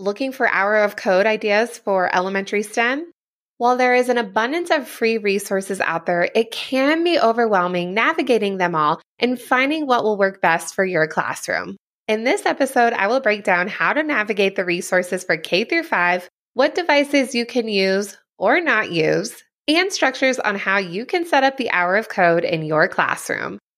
Looking for hour of code ideas for elementary STEM? While there is an abundance of free resources out there, it can be overwhelming navigating them all and finding what will work best for your classroom. In this episode, I will break down how to navigate the resources for K through 5, what devices you can use or not use, and structures on how you can set up the hour of code in your classroom.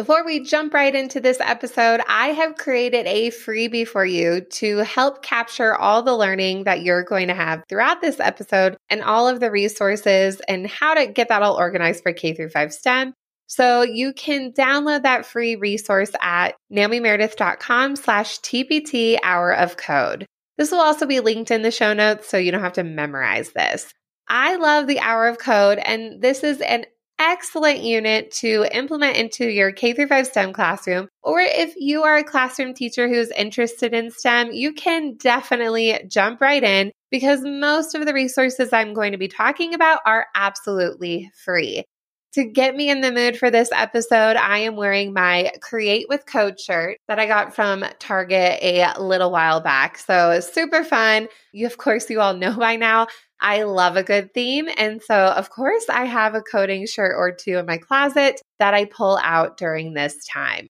Before we jump right into this episode, I have created a freebie for you to help capture all the learning that you're going to have throughout this episode and all of the resources and how to get that all organized for K through 5 STEM. So you can download that free resource at naomimeredith.com slash TPT hour of code. This will also be linked in the show notes so you don't have to memorize this. I love the hour of code and this is an excellent unit to implement into your K through 5 STEM classroom. Or if you are a classroom teacher who's interested in STEM, you can definitely jump right in because most of the resources I'm going to be talking about are absolutely free. To get me in the mood for this episode, I am wearing my Create with Code shirt that I got from Target a little while back. So it's super fun. You, of course, you all know by now, I love a good theme. And so, of course, I have a coding shirt or two in my closet that I pull out during this time.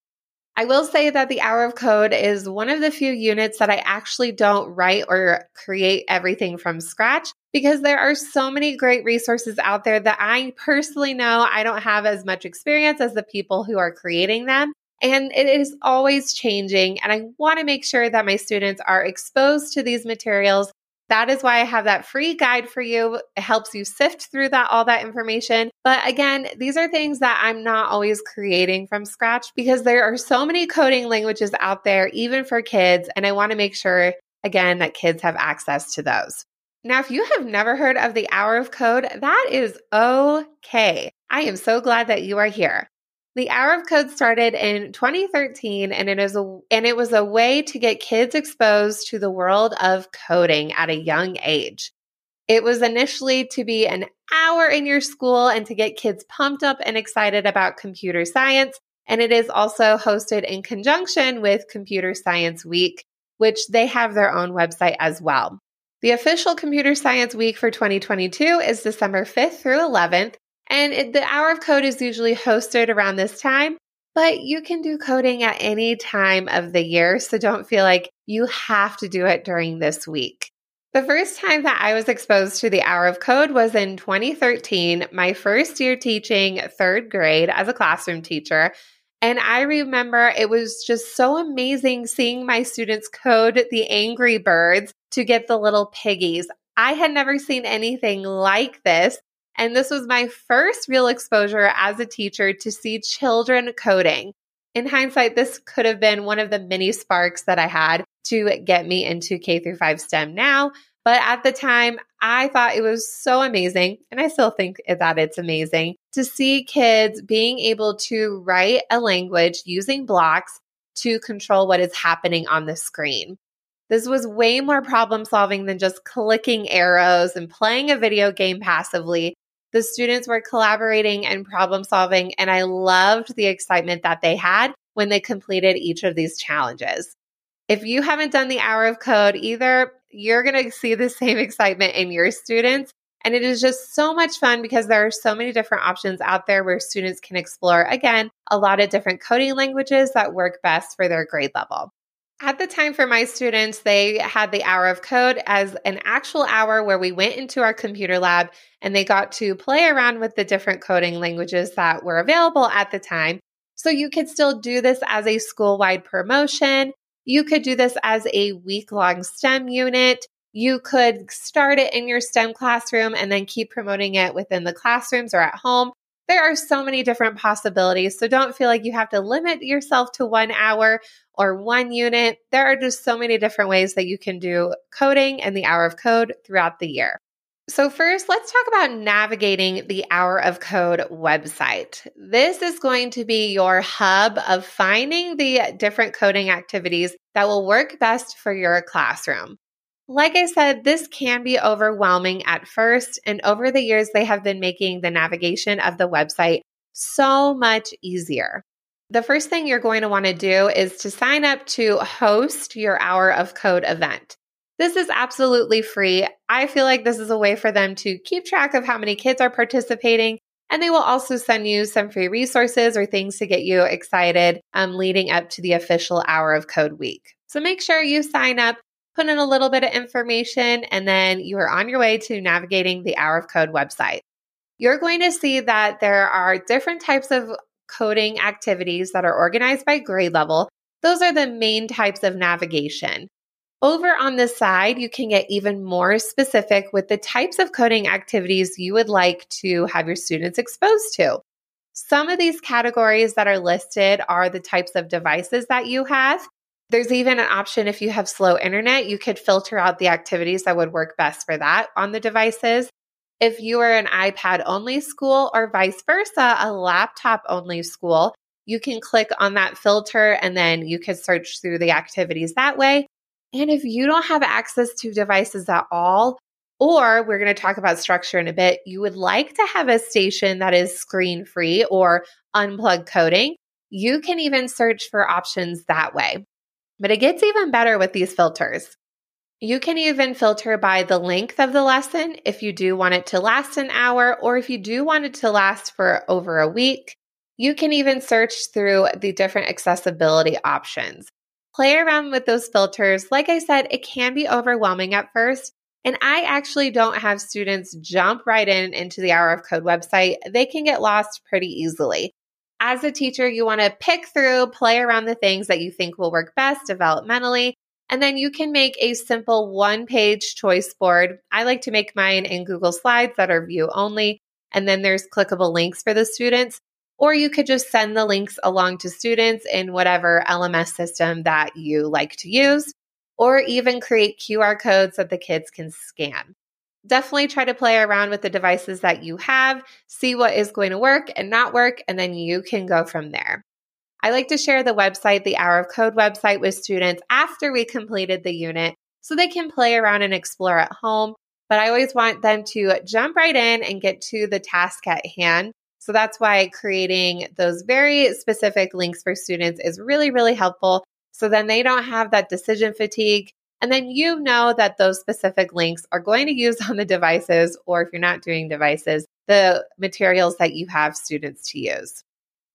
I will say that the Hour of Code is one of the few units that I actually don't write or create everything from scratch because there are so many great resources out there that I personally know I don't have as much experience as the people who are creating them. And it is always changing. And I want to make sure that my students are exposed to these materials that is why I have that free guide for you. It helps you sift through that all that information. But again, these are things that I'm not always creating from scratch because there are so many coding languages out there even for kids and I want to make sure again that kids have access to those. Now, if you have never heard of the Hour of Code, that is okay. I am so glad that you are here. The Hour of Code started in 2013 and it is a and it was a way to get kids exposed to the world of coding at a young age. It was initially to be an hour in your school and to get kids pumped up and excited about computer science, and it is also hosted in conjunction with Computer Science Week, which they have their own website as well. The official Computer Science Week for 2022 is December 5th through 11th, and it, the hour of code is usually hosted around this time, but you can do coding at any time of the year. So don't feel like you have to do it during this week. The first time that I was exposed to the hour of code was in 2013, my first year teaching third grade as a classroom teacher. And I remember it was just so amazing seeing my students code the Angry Birds to get the little piggies. I had never seen anything like this. And this was my first real exposure as a teacher to see children coding. In hindsight, this could have been one of the many sparks that I had to get me into K through 5 STEM now. But at the time, I thought it was so amazing, and I still think that it's amazing to see kids being able to write a language using blocks to control what is happening on the screen. This was way more problem solving than just clicking arrows and playing a video game passively. The students were collaborating and problem solving, and I loved the excitement that they had when they completed each of these challenges. If you haven't done the hour of code either, you're going to see the same excitement in your students. And it is just so much fun because there are so many different options out there where students can explore, again, a lot of different coding languages that work best for their grade level. At the time for my students, they had the hour of code as an actual hour where we went into our computer lab and they got to play around with the different coding languages that were available at the time. So you could still do this as a school wide promotion. You could do this as a week long STEM unit. You could start it in your STEM classroom and then keep promoting it within the classrooms or at home. There are so many different possibilities. So don't feel like you have to limit yourself to one hour or one unit. There are just so many different ways that you can do coding and the hour of code throughout the year. So, first, let's talk about navigating the Hour of Code website. This is going to be your hub of finding the different coding activities that will work best for your classroom. Like I said, this can be overwhelming at first, and over the years, they have been making the navigation of the website so much easier. The first thing you're going to want to do is to sign up to host your Hour of Code event. This is absolutely free. I feel like this is a way for them to keep track of how many kids are participating. And they will also send you some free resources or things to get you excited um, leading up to the official Hour of Code week. So make sure you sign up, put in a little bit of information, and then you are on your way to navigating the Hour of Code website. You're going to see that there are different types of coding activities that are organized by grade level. Those are the main types of navigation. Over on the side, you can get even more specific with the types of coding activities you would like to have your students exposed to. Some of these categories that are listed are the types of devices that you have. There's even an option if you have slow internet, you could filter out the activities that would work best for that on the devices. If you are an iPad only school or vice versa, a laptop only school, you can click on that filter and then you can search through the activities that way. And if you don't have access to devices at all, or we're going to talk about structure in a bit, you would like to have a station that is screen free or unplugged coding, you can even search for options that way. But it gets even better with these filters. You can even filter by the length of the lesson if you do want it to last an hour or if you do want it to last for over a week. You can even search through the different accessibility options play around with those filters. Like I said, it can be overwhelming at first. And I actually don't have students jump right in into the Hour of Code website. They can get lost pretty easily. As a teacher, you want to pick through, play around the things that you think will work best developmentally. And then you can make a simple one page choice board. I like to make mine in Google Slides that are view only. And then there's clickable links for the students or you could just send the links along to students in whatever LMS system that you like to use, or even create QR codes that the kids can scan. Definitely try to play around with the devices that you have, see what is going to work and not work, and then you can go from there. I like to share the website, the Hour of Code website, with students after we completed the unit so they can play around and explore at home. But I always want them to jump right in and get to the task at hand so that's why creating those very specific links for students is really, really helpful. So then they don't have that decision fatigue. And then you know that those specific links are going to use on the devices, or if you're not doing devices, the materials that you have students to use.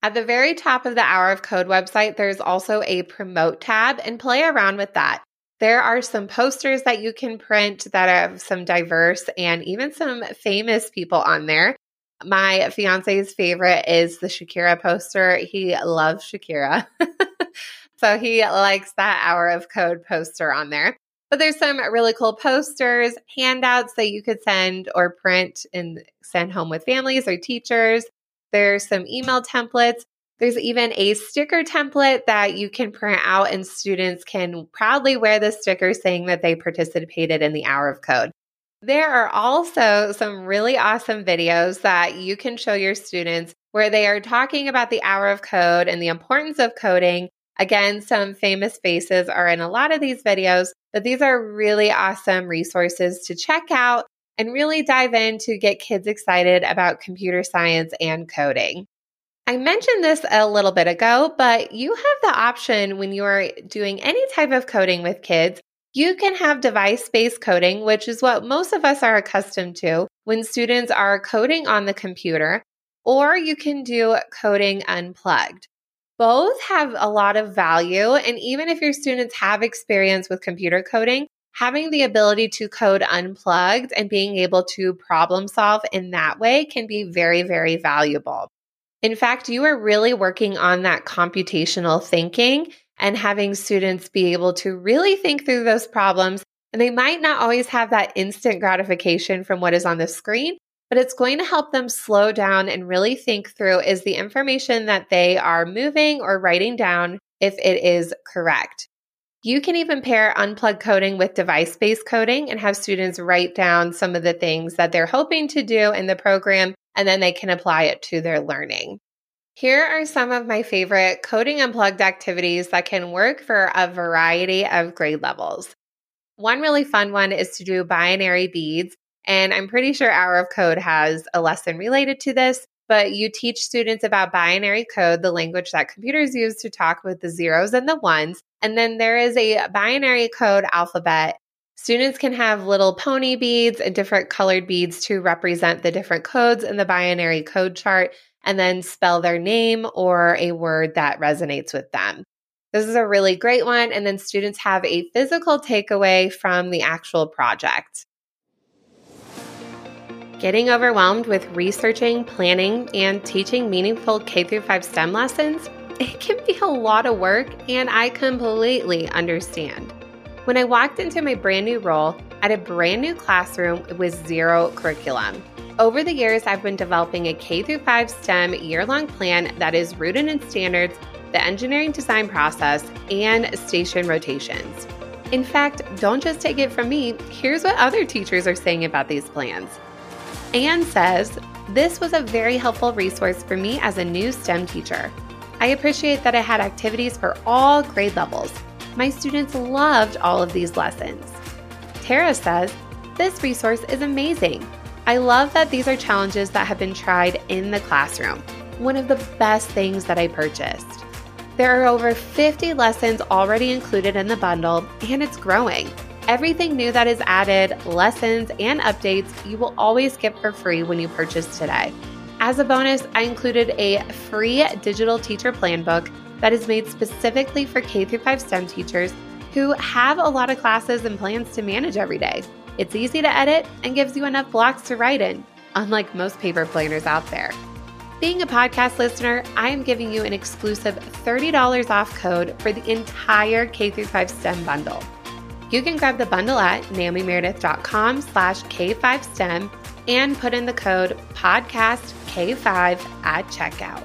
At the very top of the Hour of Code website, there's also a promote tab and play around with that. There are some posters that you can print that have some diverse and even some famous people on there. My fiance's favorite is the Shakira poster. He loves Shakira. so he likes that hour of code poster on there. But there's some really cool posters, handouts that you could send or print and send home with families or teachers. There's some email templates. There's even a sticker template that you can print out, and students can proudly wear the sticker saying that they participated in the hour of code. There are also some really awesome videos that you can show your students where they are talking about the hour of code and the importance of coding. Again, some famous faces are in a lot of these videos, but these are really awesome resources to check out and really dive in to get kids excited about computer science and coding. I mentioned this a little bit ago, but you have the option when you're doing any type of coding with kids you can have device based coding, which is what most of us are accustomed to when students are coding on the computer, or you can do coding unplugged. Both have a lot of value. And even if your students have experience with computer coding, having the ability to code unplugged and being able to problem solve in that way can be very, very valuable. In fact, you are really working on that computational thinking and having students be able to really think through those problems. And they might not always have that instant gratification from what is on the screen, but it's going to help them slow down and really think through is the information that they are moving or writing down if it is correct. You can even pair unplugged coding with device based coding and have students write down some of the things that they're hoping to do in the program, and then they can apply it to their learning. Here are some of my favorite coding unplugged activities that can work for a variety of grade levels. One really fun one is to do binary beads. And I'm pretty sure Hour of Code has a lesson related to this, but you teach students about binary code, the language that computers use to talk with the zeros and the ones. And then there is a binary code alphabet. Students can have little pony beads and different colored beads to represent the different codes in the binary code chart and then spell their name or a word that resonates with them. This is a really great one. And then students have a physical takeaway from the actual project. Getting overwhelmed with researching, planning, and teaching meaningful K 5 STEM lessons? It can be a lot of work, and I completely understand. When I walked into my brand new role at a brand new classroom with zero curriculum, over the years, I've been developing a K 5 STEM year long plan that is rooted in standards, the engineering design process, and station rotations. In fact, don't just take it from me, here's what other teachers are saying about these plans. Anne says, This was a very helpful resource for me as a new STEM teacher. I appreciate that it had activities for all grade levels. My students loved all of these lessons. Tara says, This resource is amazing. I love that these are challenges that have been tried in the classroom. One of the best things that I purchased. There are over 50 lessons already included in the bundle, and it's growing. Everything new that is added, lessons, and updates, you will always get for free when you purchase today. As a bonus, I included a free digital teacher plan book that is made specifically for K 5 STEM teachers who have a lot of classes and plans to manage every day. It's easy to edit and gives you enough blocks to write in, unlike most paper planners out there. Being a podcast listener, I am giving you an exclusive $30 off code for the entire K 5 STEM bundle. You can grab the bundle at naomimeredith.com slash K5STEM and put in the code podcastk5 at checkout.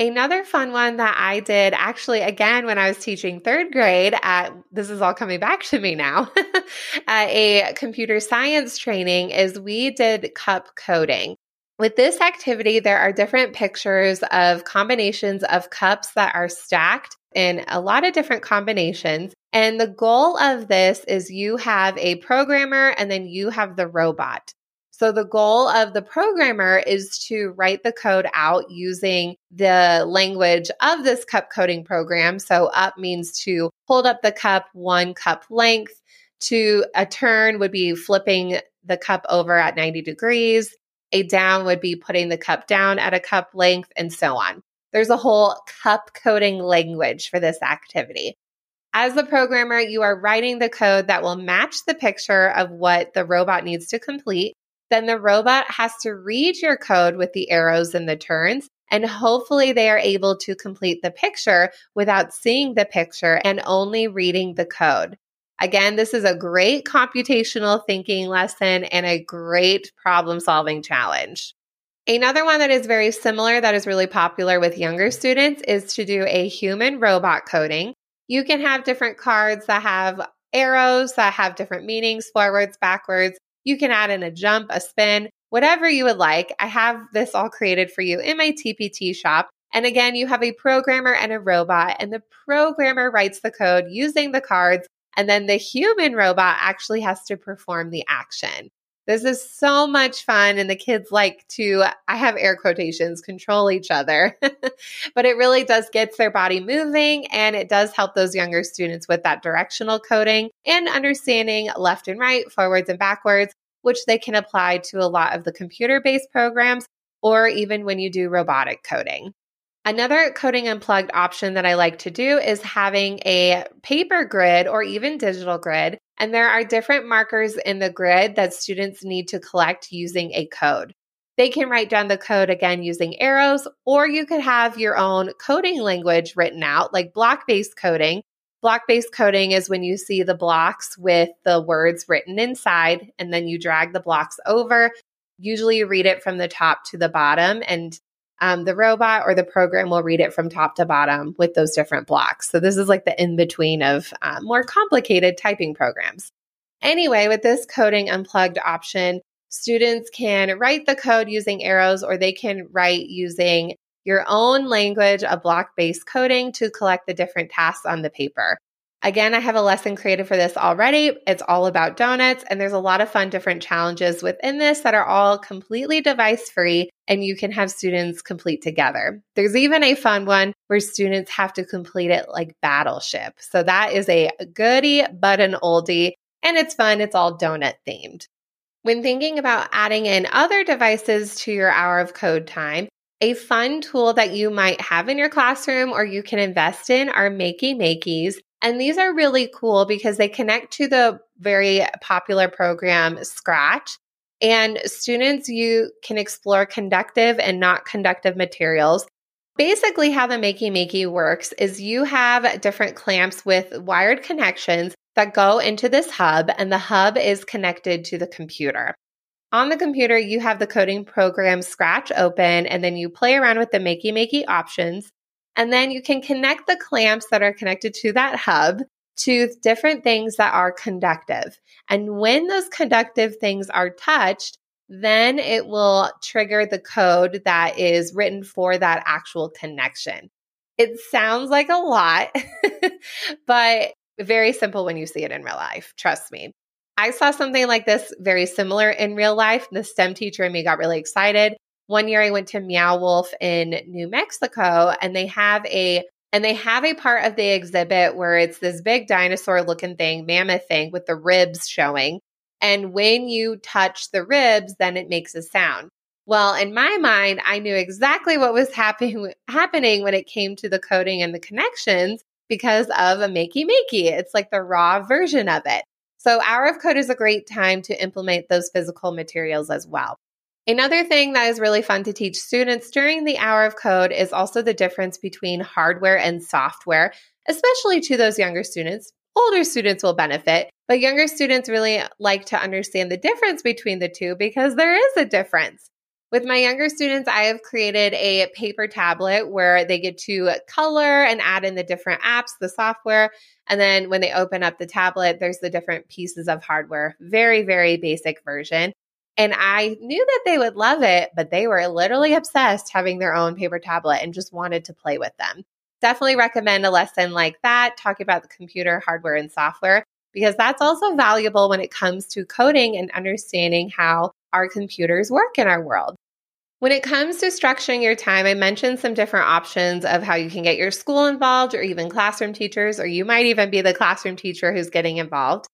Another fun one that I did actually again when I was teaching third grade at this is all coming back to me now a computer science training is we did cup coding. With this activity, there are different pictures of combinations of cups that are stacked in a lot of different combinations. And the goal of this is you have a programmer and then you have the robot. So the goal of the programmer is to write the code out using the language of this cup coding program. So up means to hold up the cup one cup length. To a turn would be flipping the cup over at 90 degrees. A down would be putting the cup down at a cup length and so on. There's a whole cup coding language for this activity. As the programmer, you are writing the code that will match the picture of what the robot needs to complete. Then the robot has to read your code with the arrows and the turns, and hopefully they are able to complete the picture without seeing the picture and only reading the code. Again, this is a great computational thinking lesson and a great problem solving challenge. Another one that is very similar that is really popular with younger students is to do a human robot coding. You can have different cards that have arrows that have different meanings, forwards, backwards. You can add in a jump, a spin, whatever you would like. I have this all created for you in my TPT shop. And again, you have a programmer and a robot, and the programmer writes the code using the cards, and then the human robot actually has to perform the action. This is so much fun. And the kids like to, I have air quotations, control each other. but it really does gets their body moving and it does help those younger students with that directional coding and understanding left and right, forwards and backwards, which they can apply to a lot of the computer based programs or even when you do robotic coding. Another coding unplugged option that I like to do is having a paper grid or even digital grid. And there are different markers in the grid that students need to collect using a code. They can write down the code again using arrows, or you could have your own coding language written out, like block based coding. Block based coding is when you see the blocks with the words written inside, and then you drag the blocks over. Usually, you read it from the top to the bottom, and um, the robot or the program will read it from top to bottom with those different blocks. So, this is like the in between of uh, more complicated typing programs. Anyway, with this coding unplugged option, students can write the code using arrows or they can write using your own language of block based coding to collect the different tasks on the paper. Again, I have a lesson created for this already. It's all about donuts, and there's a lot of fun different challenges within this that are all completely device free, and you can have students complete together. There's even a fun one where students have to complete it like Battleship. So that is a goodie, but an oldie, and it's fun. It's all donut themed. When thinking about adding in other devices to your hour of code time, a fun tool that you might have in your classroom or you can invest in are Makey Makeys. And these are really cool because they connect to the very popular program Scratch. And students, you can explore conductive and not conductive materials. Basically, how the Makey Makey works is you have different clamps with wired connections that go into this hub, and the hub is connected to the computer. On the computer, you have the coding program Scratch open, and then you play around with the Makey Makey options. And then you can connect the clamps that are connected to that hub to different things that are conductive. And when those conductive things are touched, then it will trigger the code that is written for that actual connection. It sounds like a lot, but very simple when you see it in real life. Trust me. I saw something like this very similar in real life. The STEM teacher and me got really excited. One year I went to Meow Wolf in New Mexico and they have a and they have a part of the exhibit where it's this big dinosaur looking thing, mammoth thing with the ribs showing. And when you touch the ribs, then it makes a sound. Well, in my mind, I knew exactly what was happening happening when it came to the coding and the connections because of a makey makey. It's like the raw version of it. So, Hour of Code is a great time to implement those physical materials as well. Another thing that is really fun to teach students during the Hour of Code is also the difference between hardware and software, especially to those younger students. Older students will benefit, but younger students really like to understand the difference between the two because there is a difference. With my younger students, I have created a paper tablet where they get to color and add in the different apps, the software. And then when they open up the tablet, there's the different pieces of hardware. Very, very basic version. And I knew that they would love it, but they were literally obsessed having their own paper tablet and just wanted to play with them. Definitely recommend a lesson like that, talking about the computer hardware and software, because that's also valuable when it comes to coding and understanding how our computers work in our world. When it comes to structuring your time, I mentioned some different options of how you can get your school involved or even classroom teachers, or you might even be the classroom teacher who's getting involved.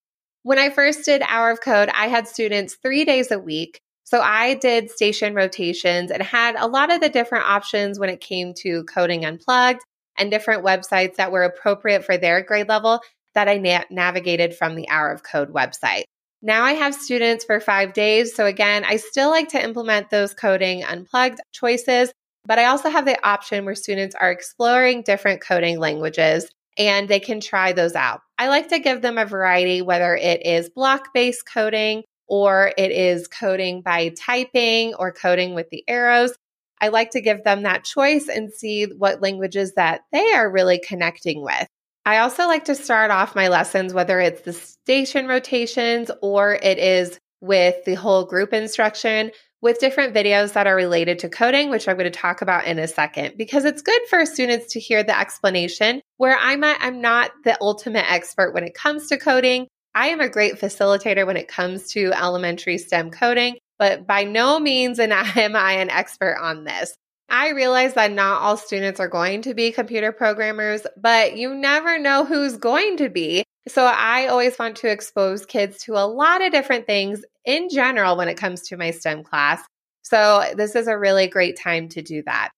When I first did Hour of Code, I had students three days a week. So I did station rotations and had a lot of the different options when it came to coding unplugged and different websites that were appropriate for their grade level that I na- navigated from the Hour of Code website. Now I have students for five days. So again, I still like to implement those coding unplugged choices, but I also have the option where students are exploring different coding languages and they can try those out. I like to give them a variety, whether it is block based coding or it is coding by typing or coding with the arrows. I like to give them that choice and see what languages that they are really connecting with. I also like to start off my lessons, whether it's the station rotations or it is with the whole group instruction, with different videos that are related to coding, which I'm going to talk about in a second, because it's good for students to hear the explanation where I'm, a, I'm not the ultimate expert when it comes to coding. I am a great facilitator when it comes to elementary STEM coding, but by no means am I an expert on this. I realize that not all students are going to be computer programmers, but you never know who's going to be. So I always want to expose kids to a lot of different things in general when it comes to my STEM class. So this is a really great time to do that.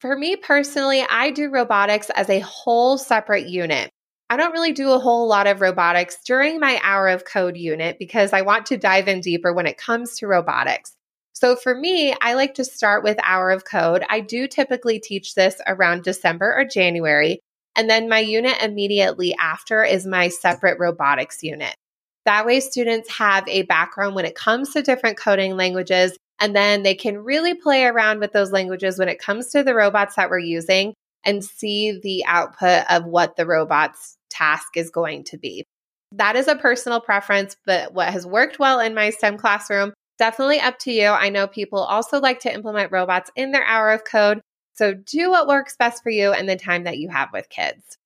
For me personally, I do robotics as a whole separate unit. I don't really do a whole lot of robotics during my hour of code unit because I want to dive in deeper when it comes to robotics. So for me, I like to start with Hour of Code. I do typically teach this around December or January. And then my unit immediately after is my separate robotics unit. That way, students have a background when it comes to different coding languages, and then they can really play around with those languages when it comes to the robots that we're using and see the output of what the robot's task is going to be. That is a personal preference, but what has worked well in my STEM classroom, definitely up to you. I know people also like to implement robots in their hour of code. So do what works best for you and the time that you have with kids.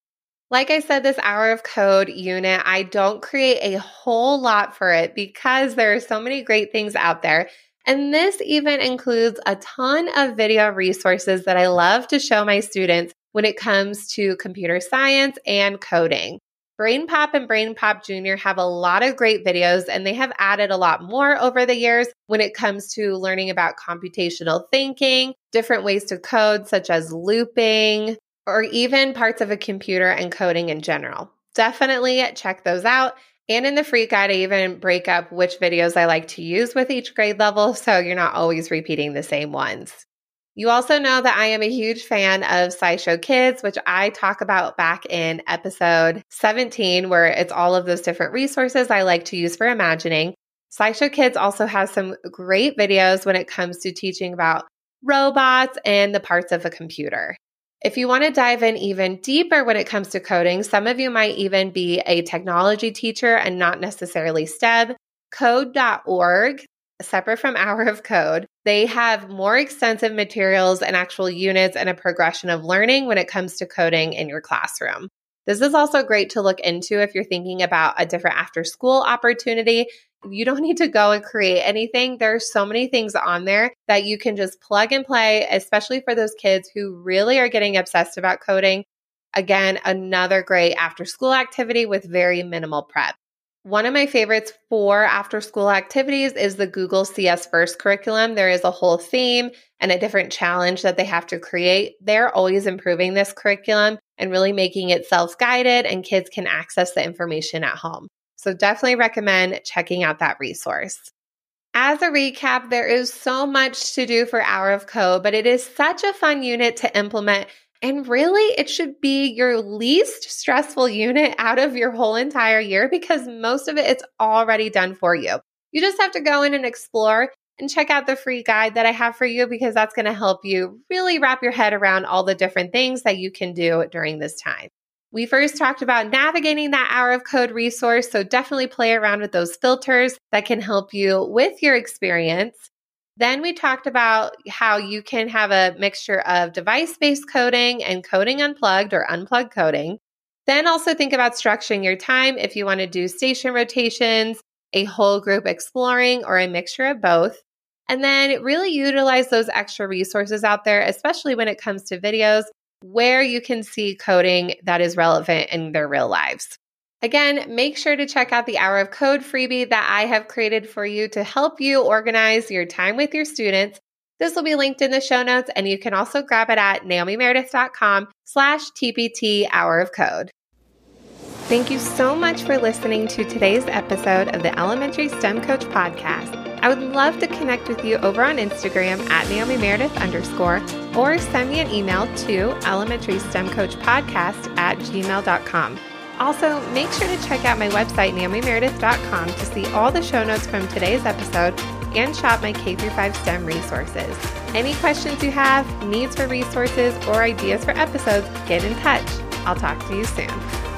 Like I said, this hour of code unit, I don't create a whole lot for it because there are so many great things out there. And this even includes a ton of video resources that I love to show my students when it comes to computer science and coding. BrainPop and BrainPop Junior have a lot of great videos, and they have added a lot more over the years when it comes to learning about computational thinking, different ways to code, such as looping, or even parts of a computer and coding in general. Definitely check those out. And in the free guide, I even break up which videos I like to use with each grade level so you're not always repeating the same ones. You also know that I am a huge fan of SciShow Kids, which I talk about back in episode 17, where it's all of those different resources I like to use for imagining. SciShow Kids also has some great videos when it comes to teaching about robots and the parts of a computer. If you want to dive in even deeper when it comes to coding, some of you might even be a technology teacher and not necessarily STEM. Code.org separate from Hour of Code. They have more extensive materials and actual units and a progression of learning when it comes to coding in your classroom. This is also great to look into if you're thinking about a different after school opportunity. You don't need to go and create anything. There's so many things on there that you can just plug and play, especially for those kids who really are getting obsessed about coding. Again, another great after school activity with very minimal prep. One of my favorites for after school activities is the Google CS First curriculum. There is a whole theme and a different challenge that they have to create. They're always improving this curriculum and really making it self guided, and kids can access the information at home. So, definitely recommend checking out that resource. As a recap, there is so much to do for Hour of Code, but it is such a fun unit to implement and really, it should be your least stressful unit out of your whole entire year because most of it it's already done for you. You just have to go in and explore and check out the free guide that I have for you because that's going to help you really wrap your head around all the different things that you can do during this time. We first talked about navigating that hour of code resource, so definitely play around with those filters that can help you with your experience. Then we talked about how you can have a mixture of device based coding and coding unplugged or unplugged coding. Then also think about structuring your time if you want to do station rotations, a whole group exploring, or a mixture of both. And then really utilize those extra resources out there, especially when it comes to videos where you can see coding that is relevant in their real lives. Again, make sure to check out the Hour of Code freebie that I have created for you to help you organize your time with your students. This will be linked in the show notes, and you can also grab it at naomimeredith.com slash TPT Hour of Code. Thank you so much for listening to today's episode of the Elementary STEM Coach Podcast. I would love to connect with you over on Instagram at Naomi Meredith underscore or send me an email to elementary STEM Coach Podcast at gmail.com. Also, make sure to check out my website, naomimeredith.com, to see all the show notes from today's episode and shop my K 5 STEM resources. Any questions you have, needs for resources, or ideas for episodes, get in touch. I'll talk to you soon.